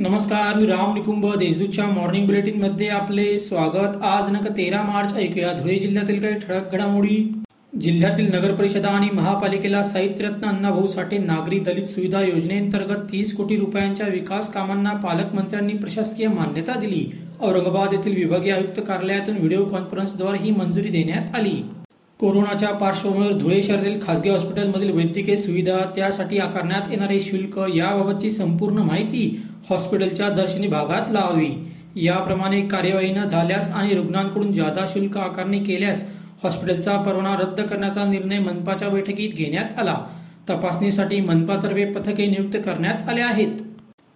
नमस्कार मी राम निकुंभ देशदूतच्या मॉर्निंग बुलेटिनमध्ये आपले स्वागत. आज नक तेरा मार्च ऐकूया. धुळे जिल्ह्यातील काही ठळक घडामोडी. जिल्ह्यातील नगरपरिषदा आणि महापालिकेला साहित्यरत्न अण्णाभाऊ साठे नागरी दलित सुविधा योजनेअंतर्गत तीस कोटी रुपयांच्या विकास कामांना पालकमंत्र्यांनी प्रशासकीय मान्यता दिली. औरंगाबाद येथील विभागीय आयुक्त कार्यालयातून व्हिडिओ कॉन्फरन्सद्वारे ही मंजुरी देण्यात आली. कोरोनाच्या पार्श्वभूमीवर धुळे शहरातील खासगी हॉस्पिटलमधील वैद्यकीय सुविधा त्यासाठी आकारण्यात येणारे शुल्क याबाबतची संपूर्ण माहिती हॉस्पिटलच्या दर्शनी भागात लावावी. याप्रमाणे कार्यवाही न झाल्यास आणि रुग्णांकडून जादा शुल्क आकारणी केल्यास हॉस्पिटलचा परवाना रद्द करण्याचा निर्णय मनपाच्या बैठकीत घेण्यात आला. तपासणीसाठी मनपातर्फे पथके नियुक्त करण्यात आले आहेत.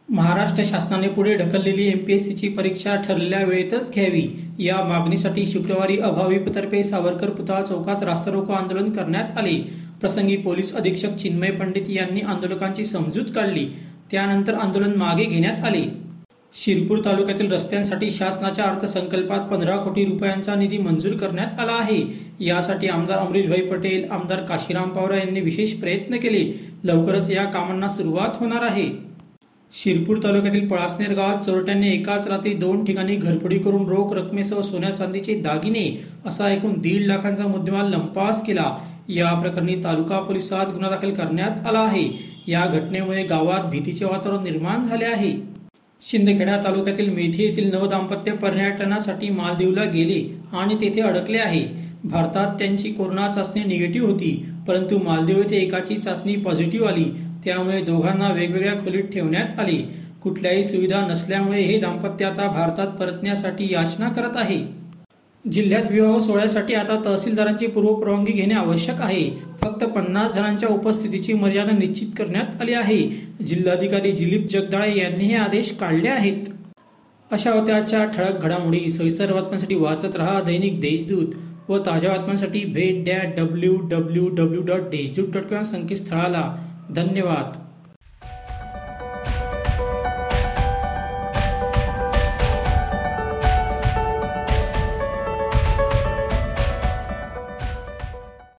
महाराष्ट्र शासनाने पुढे ढकललेली एमपीएससीची परीक्षा ठरलेल्या वेळेतच घ्यावी. या मागणीसाठी शुक्रवारी अभाविपतर्फे सावरकर पुतळा चौकात रास्तारोको आंदोलन करण्यात आले. प्रसंगी पोलीस अधीक्षक चिन्मय पंडित यांनी आंदोलकांची समजूत काढली. त्यानंतर आंदोलन मागे घेण्यात आले. शिरपूर तालुक्यातील रस्त्यांसाठी शासनाच्या अर्थसंकल्पात पंधरा कोटी रुपयांचा निधी मंजूर करण्यात आला आहे. यासाठी आमदार अमरीशभाई पटेल आमदार काशीराम पवार यांनी विशेष प्रयत्न केले. लवकरच या कामांना सुरुवात होणार आहे. शिरपूर तालुक्यातील पळासनेर गावात चोरट्यांनी एकाच रात्री दोन ठिकाणी घरफोडी करून रोख रकमेसह सोन्या चांदीचे दागिने असा एकूण दीड लाखांचा मुद्देमाल लंपास केला. या प्रकरणी तालुका पोलिसात गुन्हा दाखल करण्यात आला आहे. या घटनेमुळे गावात भीतीचे वातावरण निर्माण झाले आहे. शिंदखेडा तालुक्यातील मेथी येथील नवदाम्पत्य पर्यटनासाठी मालदीवला गेले आणि तेथे अडकले आहे. भारतात त्यांची कोरोना चाचणी निगेटिव्ह होती परंतु मालदीव येथे एकाची चाचणी पॉझिटिव्ह आली. त्यामुळे दोघांना वेगवेगळ्या खोलीत ठेवण्यात आले. कुठल्याही सुविधा नसल्यामुळे हे दाम्पत्य आता भारतात परतण्यासाठी याचना करत आहे. जिल्ह्यात विवाह सोहळ्यासाठी आता तहसीलदारांची पूर्वपरवानगी घेणे आवश्यक आहे. फक्त पन्नास जणांच्या उपस्थितीची मर्यादा निश्चित करण्यात आली आहे. जिल्हाधिकारी दिलीप जगदाळे यांनी हे आदेश काढले आहेत. अशा होत्या आजच्या ठळक घडामोडी सविस्तर बातम्यांसाठी वाचत रहा दैनिक देशदूत व ताज्या बातम्यांसाठी भेट द्या W W W dot Deshdoot dot com संकेतस्थळाला. धन्यवाद.